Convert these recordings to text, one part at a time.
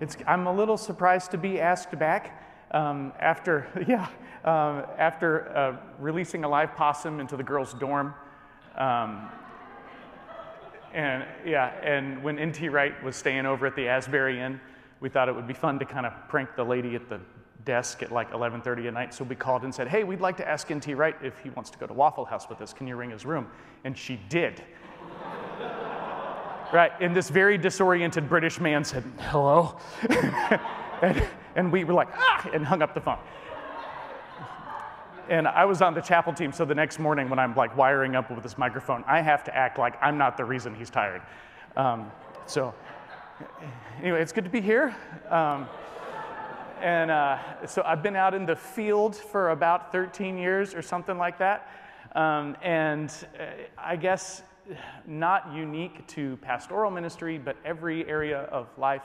It's, I'm a little surprised to be asked back um, after, yeah, um, after uh, releasing a live possum into the girls' dorm. Um, and yeah, and when N.T. Wright was staying over at the Asbury Inn, we thought it would be fun to kind of prank the lady at the desk at like 11:30 at night. So we called and said, "Hey, we'd like to ask N.T. Wright if he wants to go to Waffle House with us. Can you ring his room?" And she did. Right, and this very disoriented British man said, "Hello," and, and we were like, "Ah!" and hung up the phone. And I was on the chapel team, so the next morning when I'm like wiring up with this microphone, I have to act like I'm not the reason he's tired. Um, so, anyway, it's good to be here. Um, and uh, so I've been out in the field for about 13 years or something like that. Um, and uh, I guess not unique to pastoral ministry, but every area of life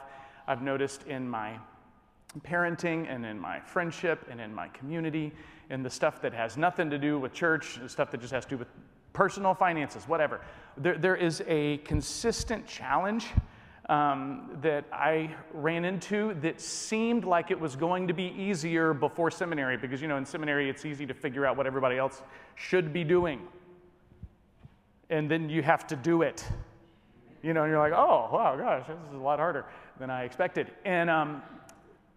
I've noticed in my parenting and in my friendship and in my community and the stuff that has nothing to do with church, the stuff that just has to do with personal finances, whatever. There, there is a consistent challenge um, that I ran into that seemed like it was going to be easier before seminary because, you know, in seminary it's easy to figure out what everybody else should be doing. And then you have to do it. You know, and you're like, oh, wow, gosh, this is a lot harder than I expected. And um,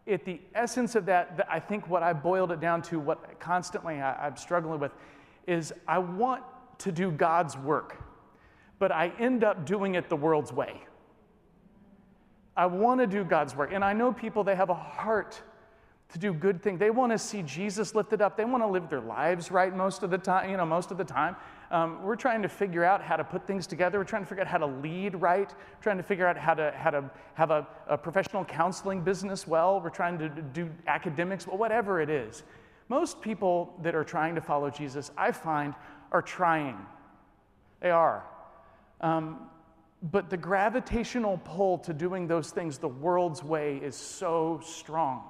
at the essence of that, I think what I boiled it down to, what constantly I, I'm struggling with, is I want to do God's work, but I end up doing it the world's way. I want to do God's work. And I know people, they have a heart to do good things. They want to see Jesus lifted up. They want to live their lives right most of the time, you know, most of the time. Um, we're trying to figure out how to put things together. We're trying to figure out how to lead right. We're trying to figure out how to, how to have a, a professional counseling business well. We're trying to do academics, well, whatever it is. Most people that are trying to follow Jesus, I find, are trying. They are. Um, but the gravitational pull to doing those things the world's way is so strong.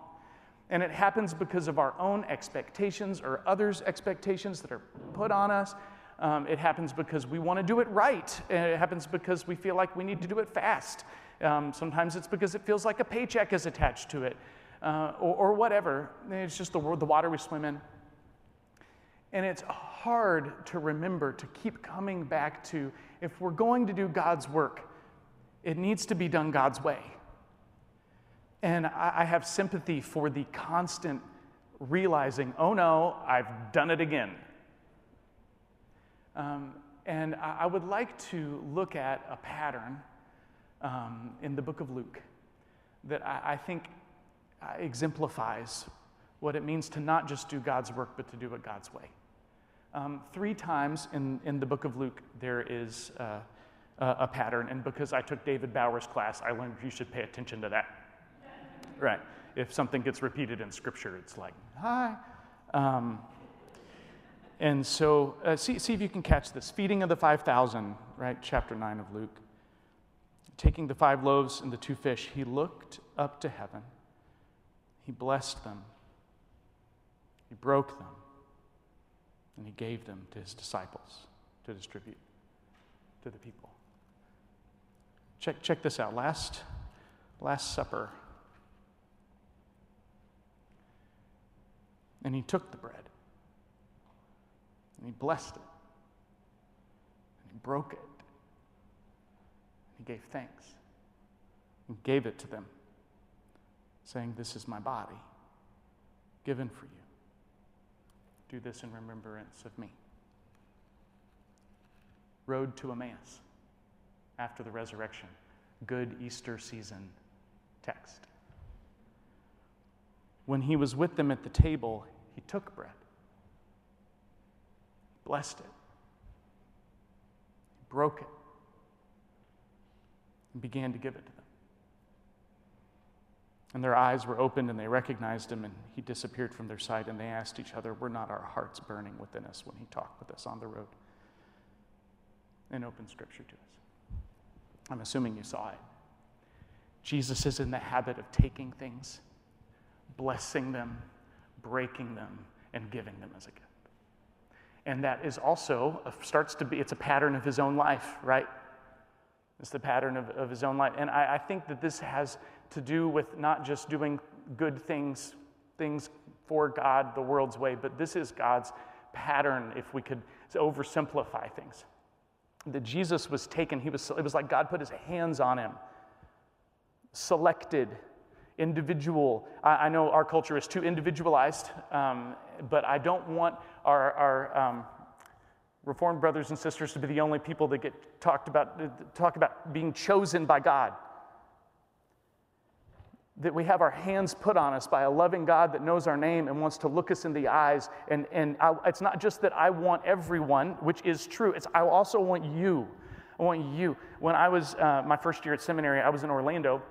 And it happens because of our own expectations or others' expectations that are put on us. Um, it happens because we want to do it right. And it happens because we feel like we need to do it fast. Um, sometimes it's because it feels like a paycheck is attached to it uh, or, or, whatever. It's just the, the water we swim in. And it's hard to remember to keep coming back to if we're going to do God's work, it needs to be done God's way. And I, have sympathy for the constant realizing, oh no, I've done it again. Um, and I, would like to look at a pattern um, in the book of Luke that I, I think uh, exemplifies what it means to not just do God's work, but to do it God's way. Um, three times in, in the book of Luke, there is uh, a pattern, and because I took David Bauer's class, I learned you should pay attention to that. Right. If something gets repeated in scripture, it's like, hi. Um, and so, uh, see, see if you can catch this. Feeding of the 5,000, right? Chapter 9 of Luke. Taking the five loaves and the two fish, he looked up to heaven. He blessed them. He broke them and he gave them to his disciples to distribute to the people. Check, check this out. Last, last Supper. And he took the bread and he blessed it and he broke it. And he gave thanks and gave it to them, saying, This is my body given for you. Do this in remembrance of me. Road to Emmaus after the resurrection. Good Easter season text. When he was with them at the table, he took bread, blessed it, broke it, and began to give it to them. And their eyes were opened and they recognized him, and he disappeared from their sight. And they asked each other, Were not our hearts burning within us when he talked with us on the road? And opened scripture to us. I'm assuming you saw it. Jesus is in the habit of taking things, blessing them, breaking them, and giving them as a gift. And that is also starts to be, it's a pattern of his own life, right? It's the pattern of, of his own life. And I, I think that this has to do with not just doing good things, things for God the world's way, but this is God's pattern, if we could oversimplify things. That Jesus was taken, he was, it was like God put his hands on him, selected, individual. I, I know our culture is too individualized, um, but I don't want our, our um, Reformed brothers and sisters to be the only people that get talked about, talk about being chosen by God that we have our hands put on us by a loving God that knows our name and wants to look us in the eyes. And, and I, it's not just that I want everyone, which is true, it's I also want you. I want you. When I was uh, my first year at seminary, I was in Orlando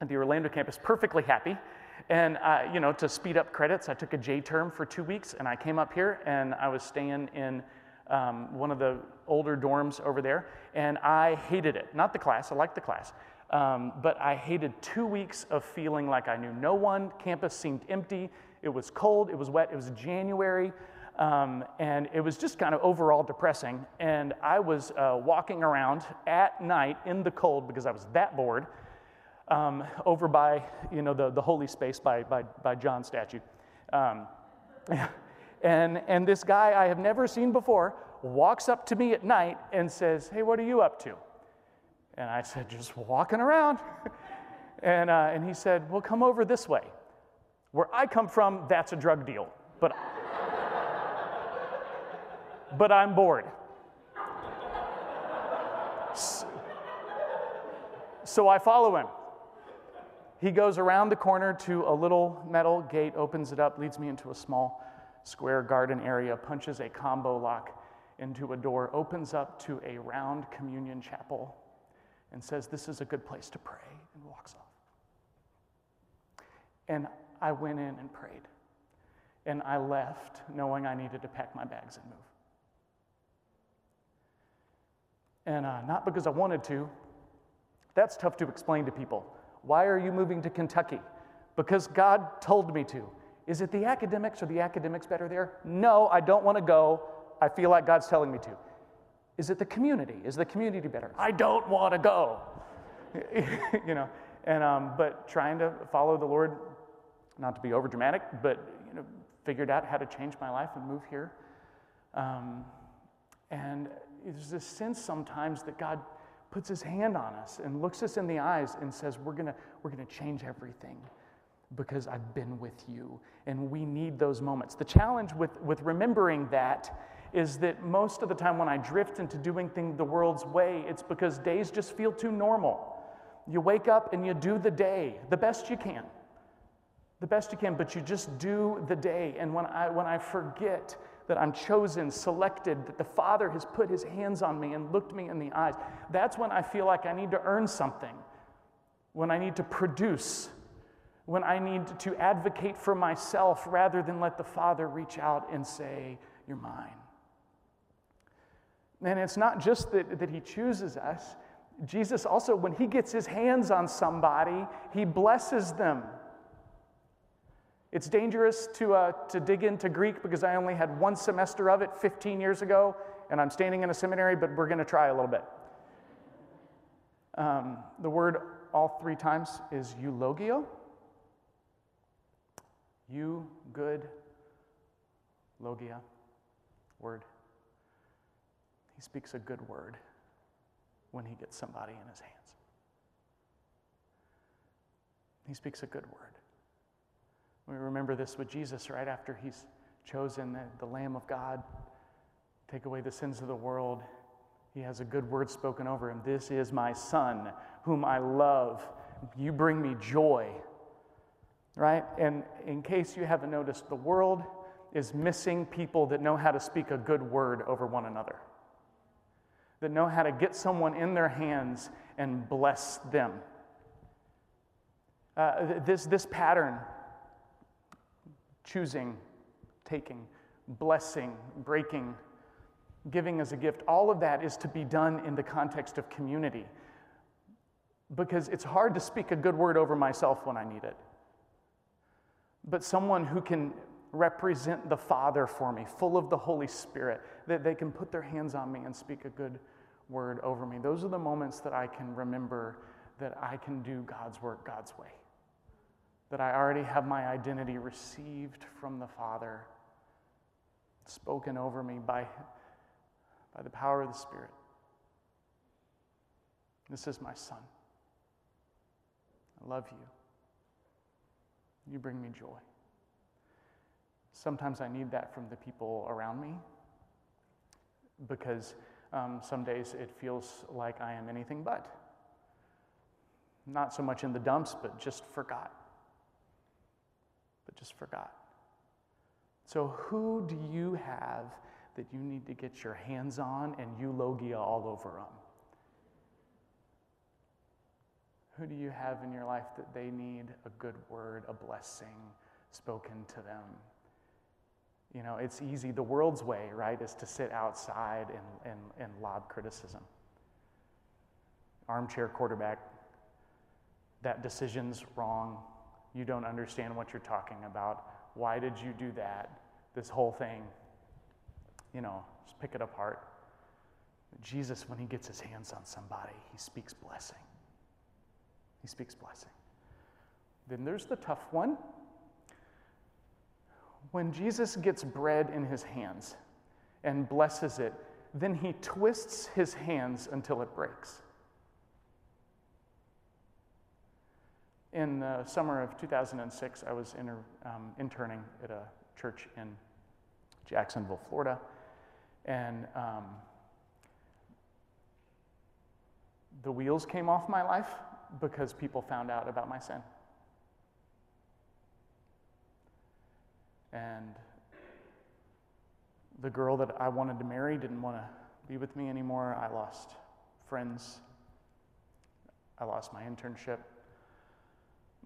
at the Orlando campus, perfectly happy. And, uh, you know, to speed up credits, I took a J term for two weeks and I came up here and I was staying in um, one of the older dorms over there. And I hated it. Not the class, I liked the class. Um, but I hated two weeks of feeling like I knew no one. Campus seemed empty. It was cold, it was wet, it was January, um, and it was just kind of overall depressing. And I was uh, walking around at night in the cold because I was that bored um, over by you know, the, the holy space by, by, by John's statue. Um, and, and this guy I have never seen before walks up to me at night and says, Hey, what are you up to? And I said, Just walking around. and, uh, and he said, Well, come over this way. Where I come from, that's a drug deal. But, but I'm bored. So, so I follow him. He goes around the corner to a little metal gate, opens it up, leads me into a small square garden area, punches a combo lock into a door, opens up to a round communion chapel and says, This is a good place to pray, and walks off. And I went in and prayed. And I left knowing I needed to pack my bags and move. And uh, not because I wanted to, that's tough to explain to people. Why are you moving to Kentucky? Because God told me to. Is it the academics? Are the academics better there? No, I don't want to go. I feel like God's telling me to. Is it the community? Is the community better? I don't want to go. you know, and um, but trying to follow the Lord, not to be over dramatic, but you know, figured out how to change my life and move here. Um, and there's this sense sometimes that God puts his hand on us and looks us in the eyes and says, We're gonna, we're gonna change everything because I've been with you. And we need those moments. The challenge with, with remembering that is that most of the time when I drift into doing things the world's way, it's because days just feel too normal. You wake up and you do the day the best you can. The best you can, but you just do the day. And when I, when I forget that I'm chosen, selected, that the Father has put his hands on me and looked me in the eyes, that's when I feel like I need to earn something, when I need to produce, when I need to advocate for myself rather than let the Father reach out and say, You're mine. And it's not just that, that he chooses us. Jesus also, when he gets his hands on somebody, he blesses them. It's dangerous to, uh, to dig into Greek because I only had one semester of it 15 years ago, and I'm standing in a seminary, but we're going to try a little bit. Um, the word all three times is eulogio. You, good, logia, word. He speaks a good word when he gets somebody in his hands. He speaks a good word. We remember this with Jesus right after he's chosen the, the Lamb of God, take away the sins of the world. He has a good word spoken over him. This is my son, whom I love. You bring me joy. Right? And in case you haven't noticed, the world is missing people that know how to speak a good word over one another that know how to get someone in their hands and bless them. Uh, this, this pattern choosing, taking, blessing, breaking, giving as a gift all of that is to be done in the context of community. Because it's hard to speak a good word over myself when I need it. But someone who can represent the Father for me, full of the Holy Spirit, that they can put their hands on me and speak a good word over me. Those are the moments that I can remember that I can do God's work God's way. That I already have my identity received from the Father, spoken over me by, by the power of the Spirit. This is my son. I love you. You bring me joy. Sometimes I need that from the people around me because um, some days it feels like I am anything but. Not so much in the dumps, but just forgot. Just forgot. So, who do you have that you need to get your hands on and eulogia all over them? Who do you have in your life that they need a good word, a blessing spoken to them? You know, it's easy. The world's way, right, is to sit outside and, and, and lob criticism. Armchair quarterback, that decision's wrong. You don't understand what you're talking about. Why did you do that? This whole thing, you know, just pick it apart. Jesus, when he gets his hands on somebody, he speaks blessing. He speaks blessing. Then there's the tough one when Jesus gets bread in his hands and blesses it, then he twists his hands until it breaks. In the summer of 2006, I was inter, um, interning at a church in Jacksonville, Florida, and um, the wheels came off my life because people found out about my sin. And the girl that I wanted to marry didn't want to be with me anymore. I lost friends. I lost my internship.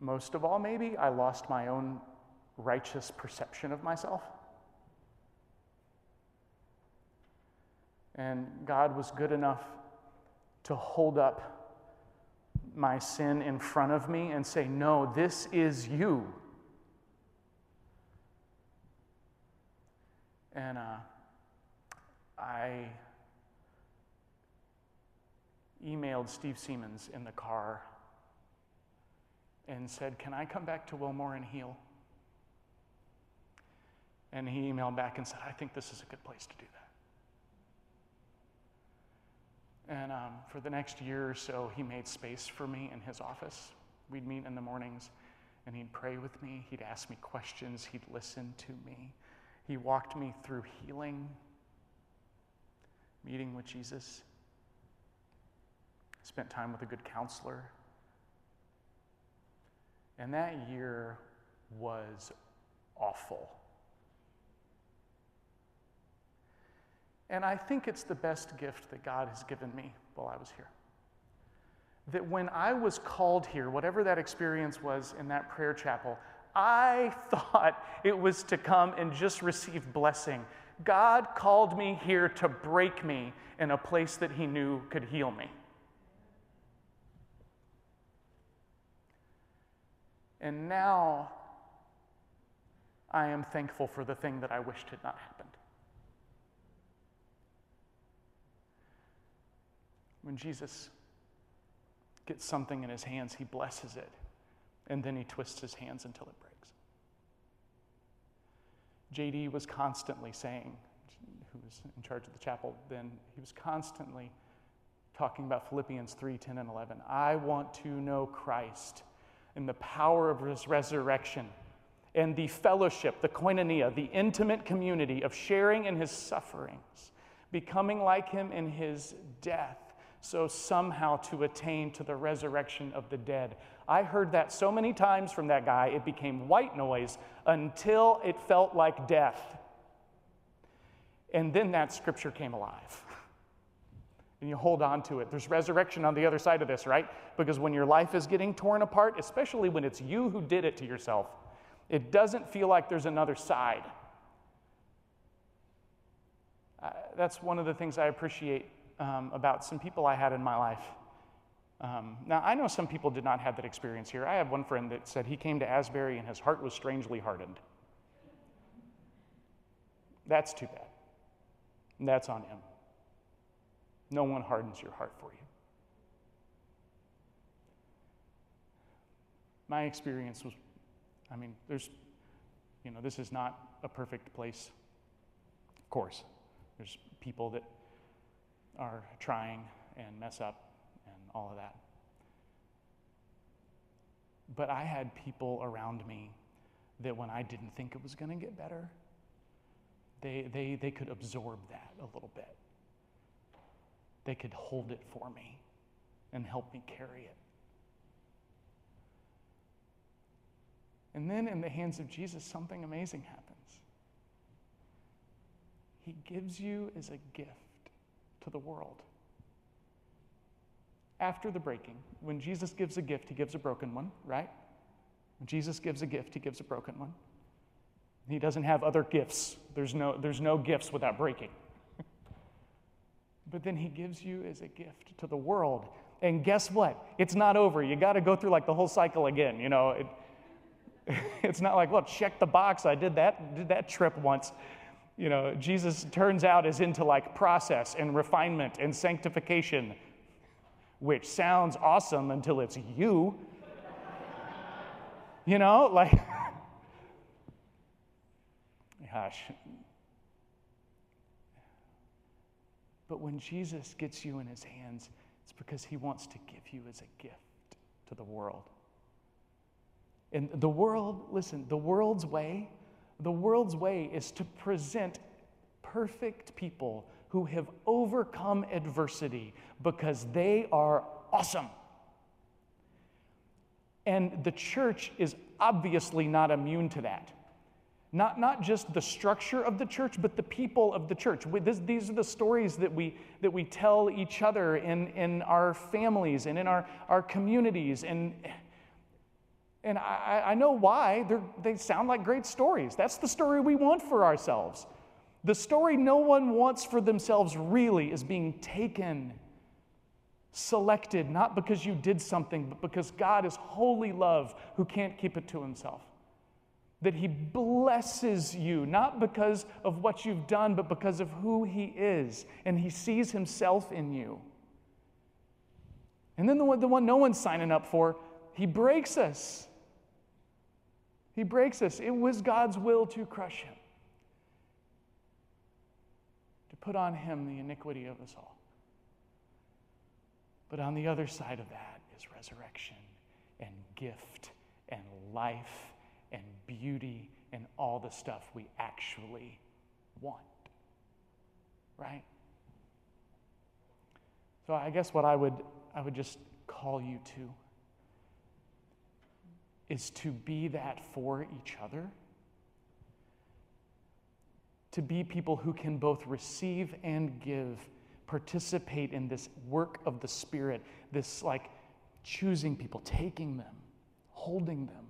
Most of all, maybe, I lost my own righteous perception of myself. And God was good enough to hold up my sin in front of me and say, No, this is you. And uh, I emailed Steve Seamands in the car and said, Can I come back to Wilmore and heal? And he emailed back and said, I think this is a good place to do that. And um, for the next year or so, he made space for me in his office. We'd meet in the mornings and he'd pray with me. He'd ask me questions. He'd listen to me. He walked me through healing, meeting with Jesus, spent time with a good counselor. And that year was awful. And I think it's the best gift that God has given me while I was here. That when I was called here, whatever that experience was in that prayer chapel, I thought it was to come and just receive blessing. God called me here to break me in a place that He knew could heal me. And now I am thankful for the thing that I wished had not happened. When Jesus gets something in his hands, he blesses it and then he twists his hands until it breaks. JD was constantly saying, who was in charge of the chapel then, he was constantly talking about Philippians 3 10 and 11. I want to know Christ and the power of his resurrection and the fellowship, the koinonia, the intimate community of sharing in his sufferings, becoming like him in his death, so somehow to attain to the resurrection of the dead. I heard that so many times from that guy, it became white noise until it felt like death. And then that scripture came alive. And you hold on to it. There's resurrection on the other side of this, right? Because when your life is getting torn apart, especially when it's you who did it to yourself, it doesn't feel like there's another side. Uh, that's one of the things I appreciate um, about some people I had in my life. Um, now, I know some people did not have that experience here. I have one friend that said he came to Asbury and his heart was strangely hardened. That's too bad. That's on him. No one hardens your heart for you. My experience was, I mean, there's, you know, this is not a perfect place. Of course, there's people that are trying and mess up and all of that. But I had people around me that when I didn't think it was going to get better, they, they, they could absorb that a little bit. They could hold it for me and help me carry it. And then in the hands of Jesus, something amazing happens. He gives you as a gift to the world. After the breaking, when Jesus gives a gift, he gives a broken one, right? When Jesus gives a gift, he gives a broken one. He doesn't have other gifts. There's no, there's no gifts without breaking. But then he gives you as a gift to the world. And guess what? It's not over. You got to go through like the whole cycle again. You know, it, it's not like, well, check the box. I did that, did that trip once. You know, Jesus turns out is into like process and refinement and sanctification, which sounds awesome until it's you. you know, like, gosh. But when Jesus gets you in his hands, it's because he wants to give you as a gift to the world. And the world, listen, the world's way, the world's way is to present perfect people who have overcome adversity because they are awesome. And the church is obviously not immune to that. Not, not just the structure of the church, but the people of the church. This, these are the stories that we, that we tell each other in, in our families and in our, our communities. And and I, I know why. They're, they sound like great stories. That's the story we want for ourselves. The story no one wants for themselves really is being taken, selected, not because you did something, but because God is holy love who can't keep it to himself. That he blesses you, not because of what you've done, but because of who he is, and he sees himself in you. And then the one, the one no one's signing up for, he breaks us. He breaks us. It was God's will to crush him, to put on him the iniquity of us all. But on the other side of that is resurrection and gift and life and beauty and all the stuff we actually want. Right? So I guess what I would I would just call you to is to be that for each other. To be people who can both receive and give, participate in this work of the Spirit, this like choosing people, taking them, holding them,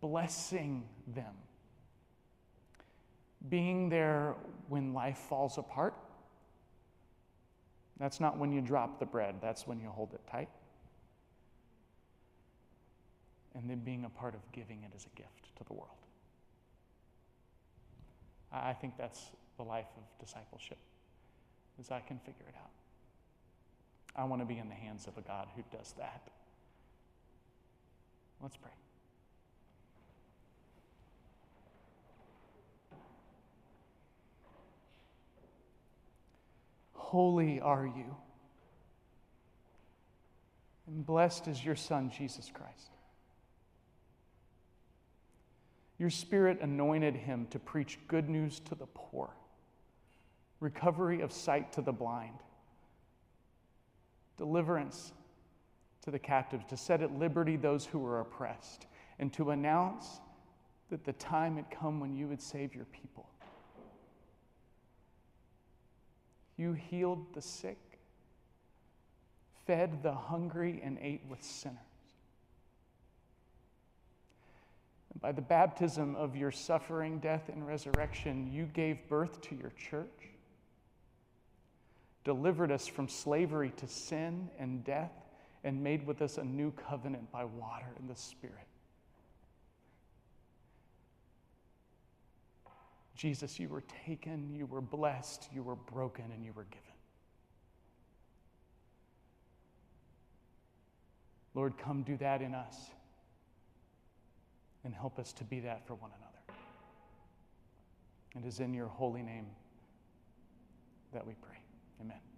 blessing them, being there when life falls apart. That's not when you drop the bread, that's when you hold it tight and then being a part of giving it as a gift to the world. I think that's the life of discipleship, as I can figure it out. I want to be in the hands of a God who does that. Let's pray. Holy are you, and blessed is your Son, Jesus Christ. Your Spirit anointed him to preach good news to the poor, recovery of sight to the blind, deliverance to the captives, to set at liberty those who were oppressed, and to announce that the time had come when you would save your people. You healed the sick, fed the hungry, and ate with sinners. By the baptism of your suffering, death, and resurrection, you gave birth to your church, delivered us from slavery to sin and death, and made with us a new covenant by water and the Spirit. Jesus, you were taken, you were blessed, you were broken, and you were given. Lord, come do that in us and help us to be that for one another. It is in your holy name that we pray. Amen.